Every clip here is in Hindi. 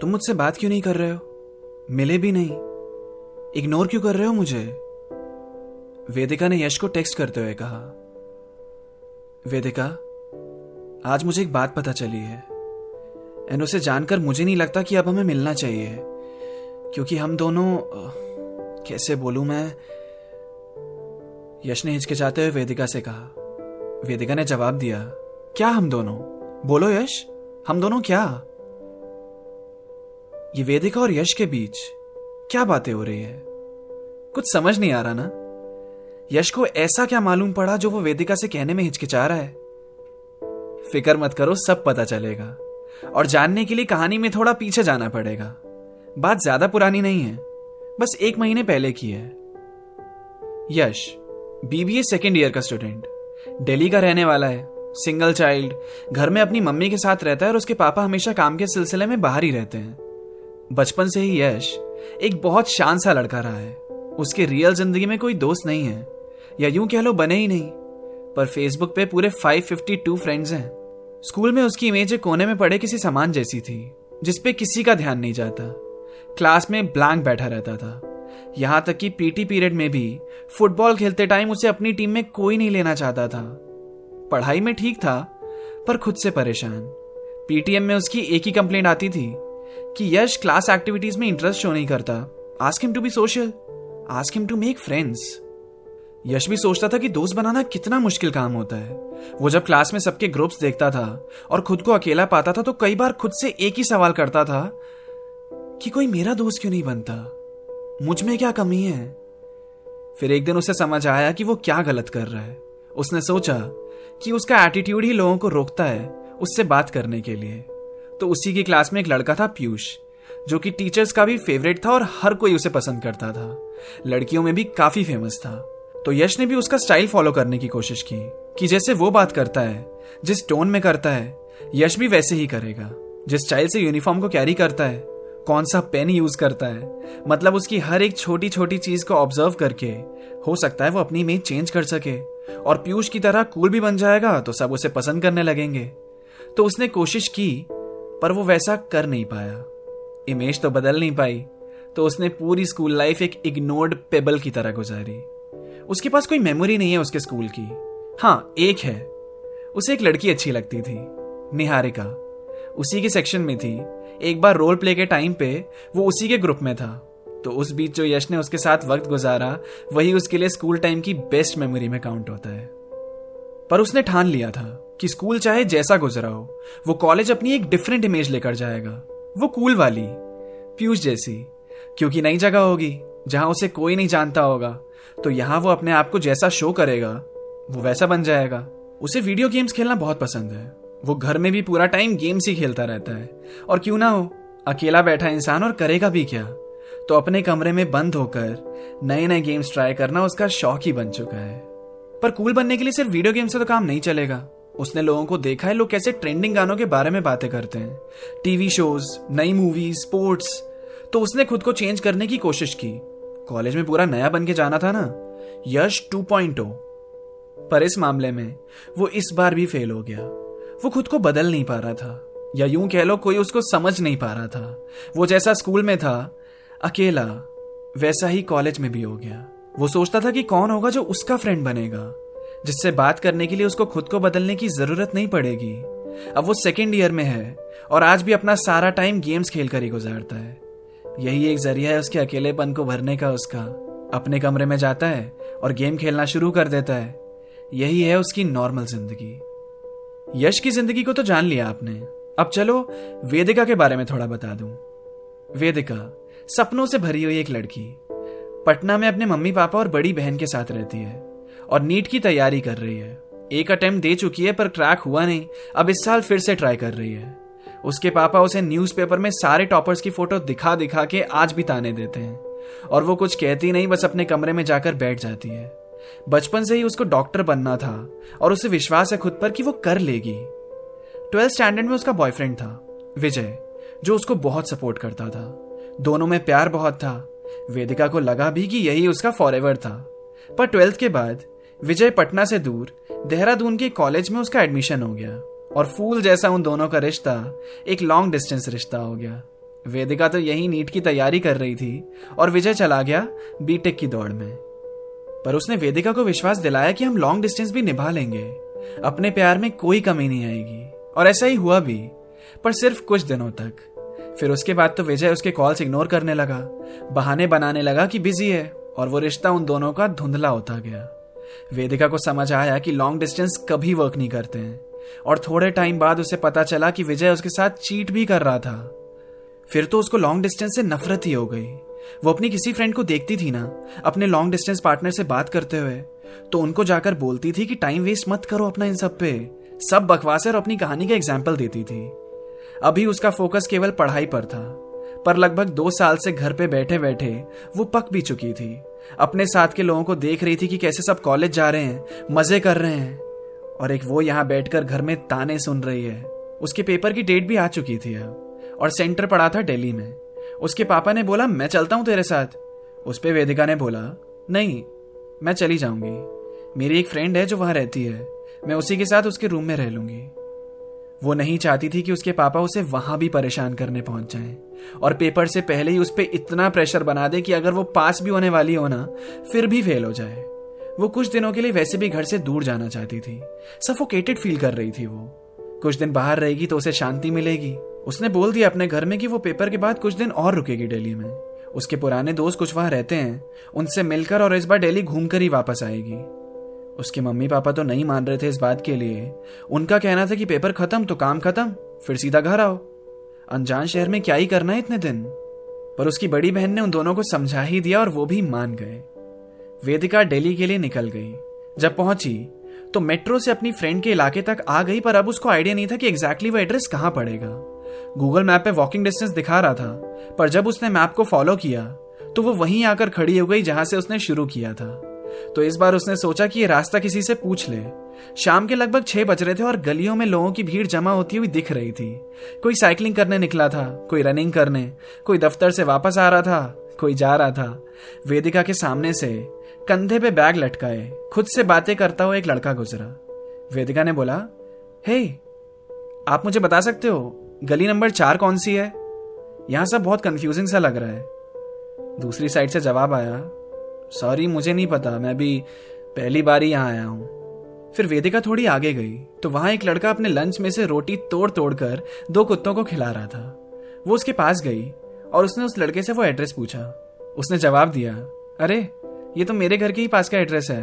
तुम मुझसे बात क्यों नहीं कर रहे हो? मिले भी नहीं। इग्नोर क्यों कर रहे हो मुझे? वेदिका ने यश को टेक्स्ट करते हुए कहा। वेदिका, आज मुझे एक बात पता चली है एंड उसे जानकर मुझे नहीं लगता कि अब हमें मिलना चाहिए, क्योंकि हम दोनों कैसे बोलूँ मैं? यश ने हिचकिचाते हुए वेदिका से कहा। वेदिका ने जवाब दिया, क्या हम दोनों? बोलो यश, हम दोनों क्या? ये वेदिका और यश के बीच क्या बातें हो रही है? कुछ समझ नहीं आ रहा ना? यश को ऐसा क्या मालूम पड़ा जो वो वेदिका से कहने में हिचकिचा रहा है? फ़िक्र मत करो, सब पता चलेगा। और जानने के लिए कहानी में थोड़ा पीछे जाना पड़ेगा। बात ज़्यादा पुरानी नहीं है, बस एक महीने पहले की है। यश बीबीए सेकेंड ईयर का स्टूडेंट दिल्ली का रहने वाला है सिंगल चाइल्ड घर में अपनी मम्मी के साथ रहता है और उसके पापा हमेशा काम के सिलसिले में बाहर ही रहते हैं। बचपन से ही यश एक बहुत शांत सा लड़का रहा है। उसके रियल ज़िंदगी में कोई दोस्त नहीं है। या यूँ कह लो बने ही नहीं। पर फेसबुक पे पूरे 552 फ्रेंड्स हैं। स्कूल में उसकी इमेज कोने में पड़े किसी सामान जैसी थी जिसपे किसी का ध्यान नहीं जाता। क्लास में ब्लैंक बैठा रहता था। यहाँ तक कि पीटी पीरियड में भी फुटबॉल खेलते टाइम उसे अपनी टीम में कोई नहीं लेना चाहता था। पढ़ाई में ठीक था, पर खुद से परेशान। पीटीएम में उसकी एक ही कंप्लेंट आती थी कि यश क्लास एक्टिविटीज़ में इंटरेस्ट शो नहीं करता। Ask him to be social ask him to make friends Yash भी सोचता था कि दोस्त बनाना कितना मुश्किल काम होता है। वो जब क्लास में सबके ग्रुप्स देखता था और खुद को अकेला पाता था तो कई बार खुद से एक ही सवाल करता था कि कोई मेरा दोस्त क्यों नहीं बनता? मुझमें क्या कमी है? फिर एक दिन उसे समझ आया कि वो क्या गलत कर रहा है। उसने सोचा कि उसका एटीट्यूड ही लोगों को रोकता है उससे बात करने के लिए। तो उसी की क्लास में एक लड़का था पीयूष, जो कि टीचर्स का भी फेवरेट था और हर कोई उसे पसंद करता था। लड़कियों में भी काफ़ी फ़ेमस था। तो यश ने भी उसका स्टाइल फॉलो करने की कोशिश की, कि जैसे वो बात करता है, जिस टोन में करता है, यश भी वैसे ही करेगा। जिस स्टाइल से यूनिफॉर्म को कैरी करता है, कौन सा पेन यूज़ करता है मतलब उसकी हर एक छोटी छोटी चीज़ को ऑब्ज़र्व करके, हो सकता है वो अपनी इमेज चेंज कर सके, और पीयूष की तरह कूल भी बन जाएगा तो सब उसे पसंद करने लगेंगे। तो उसने कोशिश की पर वो वैसा कर नहीं पाया। इमेज तो बदल नहीं पाई तो उसने पूरी स्कूल लाइफ एक इग्नोर्ड पेबल की तरह गुजारी। उसके पास कोई मेमोरी नहीं है उसके स्कूल की। हाँ एक है। उसे एक लड़की अच्छी लगती थी, निहारिका। उसी के सेक्शन में थी। एक बार रोल प्ले के टाइम पे वो उसी के ग्रुप में था। तो उस बीच जो यश ने उसके साथ वक्त गुजारा, वही उसके लिए स्कूल टाइम की बेस्ट मेमोरी में काउंट होता है। पर उसने ठान लिया था। कि स्कूल चाहे जैसा गुजरा हो, वो कॉलेज अपनी एक डिफरेंट इमेज लेकर जाएगा। वो कूल वाली पीयूष जैसी, क्योंकि नई जगह होगी, जहाँ उसे कोई नहीं जानता होगा तो यहाँ वो अपने आप को जैसा शो करेगा, वो वैसा बन जाएगा। उसे वीडियो गेम्स खेलना बहुत पसंद है। वो घर में भी पूरा टाइम गेम्स ही खेलता रहता है। और क्यों ना हो, अकेला बैठा इंसान और करेगा भी क्या? तो अपने कमरे में बंद होकर नए नए गेम्स ट्राई करना उसका शौक ही बन चुका है। पर कूल बनने के लिए सिर्फ़ वीडियो गेम से तो काम नहीं चलेगा। उसने लोगों को देखा है, लोग कैसे ट्रेंडिंग गानों के बारे में बातें करते हैं। टीवी शोज़ नई मूवी स्पोर्ट्स तो उसने खुद को चेंज करने की कोशिश की। कॉलेज में पूरा नया बन के जाना था ना? यश 2.0 पर इस मामले में, वो इस बार भी फेल हो गया। वो खुद को बदल नहीं पा रहा था। या यूँ कह लो, कोई उसको समझ नहीं पा रहा था। वो जैसा स्कूल में था, अकेला, वैसा ही कॉलेज में भी हो गया। वो सोचता था कि कौन होगा जो उसका फ्रेंड बनेगा। जिससे बात करने के लिए उसको खुद को बदलने की ज़रूरत नहीं पड़ेगी। अब वो सेकेंड ईयर में है और आज भी अपना सारा टाइम गेम्स खेल कर ही गुजारता है। यही एक ज़रिया है उसके अकेलेपन को भरने का उसका। अपने कमरे में जाता है और गेम खेलना शुरू कर देता है। यही है उसकी नॉर्मल ज़िंदगी। यश की ज़िंदगी को तो जान लिया आपने। अब चलो, वेदिका के बारे में थोड़ा बता दूँ। वेदिका, सपनों से भरी हुई एक लड़की। पटना में अपने मम्मी पापा और बड़ी बहन के साथ रहती है। और नीट की तैयारी कर रही है। एक अटेम्प्ट दे चुकी है, पर क्रैक हुआ नहीं। अब इस साल फिर से ट्राई कर रही है। उसके पापा उसे न्यूज़पेपर में सारे टॉपर्स की फ़ोटो दिखा दिखा के आज भी ताने देते हैं। और वो कुछ कहती नहीं, बस अपने कमरे में जाकर बैठ जाती है। बचपन से ही उसको डॉक्टर बनना था, और उसे विश्वास है खुद पर कि वो कर लेगी। ट्वेल्थ स्टैंडर्ड में उसका बॉयफ्रेंड था, विजय, जो उसको बहुत सपोर्ट करता था। दोनों में प्यार बहुत था। वेदिका को लगा भी कि यही उसका फॉर था। पर ट्वेल्थ के बाद विजय पटना से दूर, देहरादून के कॉलेज में उसका एडमिशन हो गया। और फूल जैसा उन दोनों का रिश्ता एक लॉन्ग डिस्टेंस रिश्ता हो गया। वेदिका तो यही नीट की तैयारी कर रही थी और विजय चला गया बीटेक की दौड़ में। पर उसने वेदिका को विश्वास दिलाया कि हम लॉन्ग डिस्टेंस भी निभा लेंगे। अपने प्यार में कोई कमी नहीं आएगी। और ऐसा ही हुआ भी, पर सिर्फ़ कुछ दिनों तक। फिर उसके बाद तो विजय उसके कॉल्स इग्नोर करने लगा, बहाने बनाने लगा कि बिज़ी है और वो रिश्ता उन दोनों का धुंधला होता गया। वेदिका को समझ आया कि लॉन्ग डिस्टेंस कभी वर्क नहीं करते हैं। और थोड़े टाइम बाद उसे पता चला कि विजय उसके साथ चीट भी कर रहा था। फिर तो उसको लॉन्ग डिस्टेंस से नफरत ही हो गई। वो अपनी किसी फ्रेंड को देखती थी ना, अपने लॉन्ग डिस्टेंस पार्टनर से बात करते हुए तो उनको जाकर बोलती थी कि टाइम वेस्ट मत करो अपना इन सब पे। सब बकवास और अपनी कहानी का एग्ज़ाम्पल देती थी। अभी उसका फोकस केवल पढ़ाई पर था। पर लगभग दो साल से घर पे बैठे बैठे वो पक भी चुकी थी। अपने साथ के लोगों को देख रही थी कि कैसे सब कॉलेज जा रहे हैं, मज़े कर रहे हैं। और एक वो यहाँ बैठकर घर में ताने सुन रही है। उसके पेपर की डेट भी आ चुकी थी अब, और सेंटर पड़ा था दिल्ली में। उसके पापा ने बोला, मैं चलता हूँ तेरे साथ? उस पर वेदिका ने बोला, नहीं, मैं चली जाऊँगी। मेरी एक फ्रेंड है जो वहाँ रहती है। मैं उसी के साथ उसके रूम में रह लूँगी। वो नहीं चाहती थी कि उसके पापा उसे वहाँ भी परेशान करने पहुँच जाएँ। और पेपर से पहले ही उस पर इतना प्रेशर बना दे कि अगर वो पास भी होने वाली हो ना, फिर भी फेल हो जाए। वो कुछ दिनों के लिए वैसे भी घर से दूर जाना चाहती थी। सफोकेटेड फील कर रही थी वो। कुछ दिन बाहर रहेगी तो उसे शांति मिलेगी। उसने बोल दिया अपने घर में कि वो पेपर के बाद कुछ दिन और रुकेगी दिल्ली में। उसके पुराने दोस्त कुछ वहाँ रहते हैं। उनसे मिलकर और इस बार दिल्ली घूमकर ही वापस आएगी। उसके मम्मी पापा तो नहीं मान रहे थे इस बात के लिए। उनका कहना था कि पेपर खत्म तो काम खत्म, फिर सीधा घर आओ। अनजान शहर में क्या ही करना है इतने दिन? पर उसकी बड़ी बहन ने उन दोनों को समझा ही दिया और वो भी मान गए। वेदिका दिल्ली के लिए निकल गई। जब पहुँची तो मेट्रो से अपनी फ्रेंड के इलाके तक आ गई, पर अब उसको आइडिया नहीं था कि एग्जैक्टली वो एड्रेस कहाँ पड़ेगा। गूगल मैप पे वॉकिंग डिस्टेंस दिखा रहा था, पर जब उसने मैप को फॉलो किया तो वो वहीं आकर खड़ी हो गई जहाँ से उसने शुरू किया था। तो इस बार उसने सोचा कि ये रास्ता किसी से पूछ ले। शाम के लगभग छह बज रहे थे और गलियों में लोगों की भीड़ जमा होती हुई दिख रही थी। कोई साइकिलिंग करने निकला था कोई रनिंग करने कोई दफ्तर से वापस आ रहा था कोई जा रहा था। वेदिका के सामने से कंधे पे बैग लटकाए खुद से बातें करता हुआ एक लड़का गुजरा। वेदिका ने बोला हे hey, आप मुझे बता सकते हो गली नंबर चार कौन सी है? यहाँ सब बहुत कंफ्यूजिंग सा लग रहा है। दूसरी साइड से जवाब आया सॉरी मुझे नहीं पता। मैं भी पहली बार ही यहाँ आया हूँ। फिर वेदिका थोड़ी आगे गई तो वहाँ एक लड़का अपने लंच में से रोटी तोड़ तोड़ कर दो कुत्तों को खिला रहा था। वो उसके पास गई और उसने उस लड़के से वो एड्रेस पूछा। उसने जवाब दिया, अरे, ये तो मेरे घर के ही पास का एड्रेस है।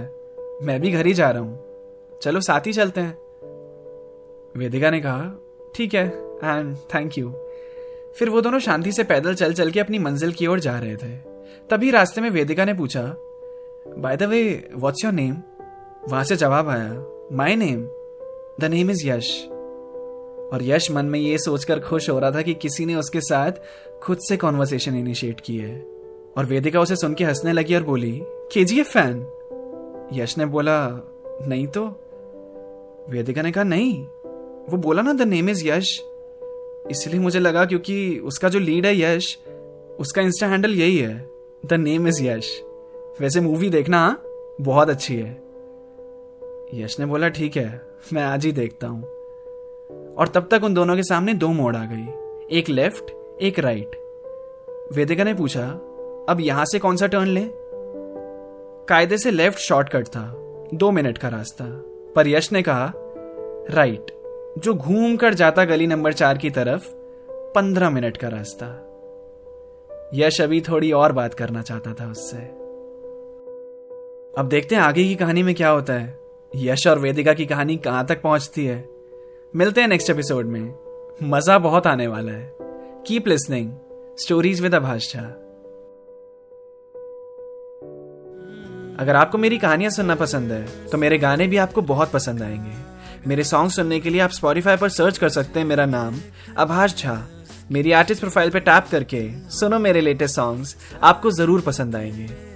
मैं भी घर ही जा रहा हूँ। चलो साथ ही चलते हैं। वेदिका ने कहा, ठीक है एंड थैंक यू फिर वो दोनों शांति से पैदल चल चल के अपनी मंजिल की ओर जा रहे थे। तभी रास्ते में वेदिका ने पूछा by the way what's your name वहाँ से जवाब आया my name the name is Yash और यश मन में ये सोचकर खुश हो रहा था कि किसी ने उसके साथ खुद से कॉन्वर्सेशन इनिशिएट की है। और वेदिका उसे सुन के हंसने लगी और बोली के जी एफ़ फ़ैन? यश ने बोला, नहीं तो। वेदिका ने कहा, नहीं, वो बोला ना द नेम इज़ यश इसलिए मुझे लगा क्योंकि उसका जो लीड है यश, उसका इंस्टा हैंडल यही है। द नेम इज़ यश वैसे मूवी देखना हाँ? बहुत अच्छी है। यश ने बोला, ठीक है, मैं आज ही देखता हूँ। और तब तक उन दोनों के सामने दो मोड़ आ गई। एक लेफ़्ट एक राइट वेदिका ने पूछा, अब यहाँ से कौन सा टर्न ले? कायदे से लेफ़्ट शॉर्टकट था, दो मिनट का रास्ता। पर यश ने कहा राइट जो घूम कर जाता गली नंबर चार की तरफ़, पंद्रह मिनट का रास्ता। यश अभी थोड़ी और बात करना चाहता था उससे। अब देखते हैं आगे की कहानी में क्या होता है। यश और वेदिका की कहानी कहाँ तक पहुँचती है। मिलते हैं नेक्स्ट एपिसोड में। मज़ा बहुत आने वाला है। Keep listening stories with Abhasha अगर आपको मेरी कहानियाँ सुनना पसंद है तो मेरे गाने भी आपको बहुत पसंद आएँगे। मेरे सॉन्ग सुनने के लिए आप स्पॉटीफाई पर सर्च कर सकते हैं। मेरा नाम अभाष झा मेरी आर्टिस्ट प्रोफ़ाइल पे टैप करके सुनो मेरे लेटेस्ट सॉन्ग्स आपको ज़रूर पसंद आएँगे।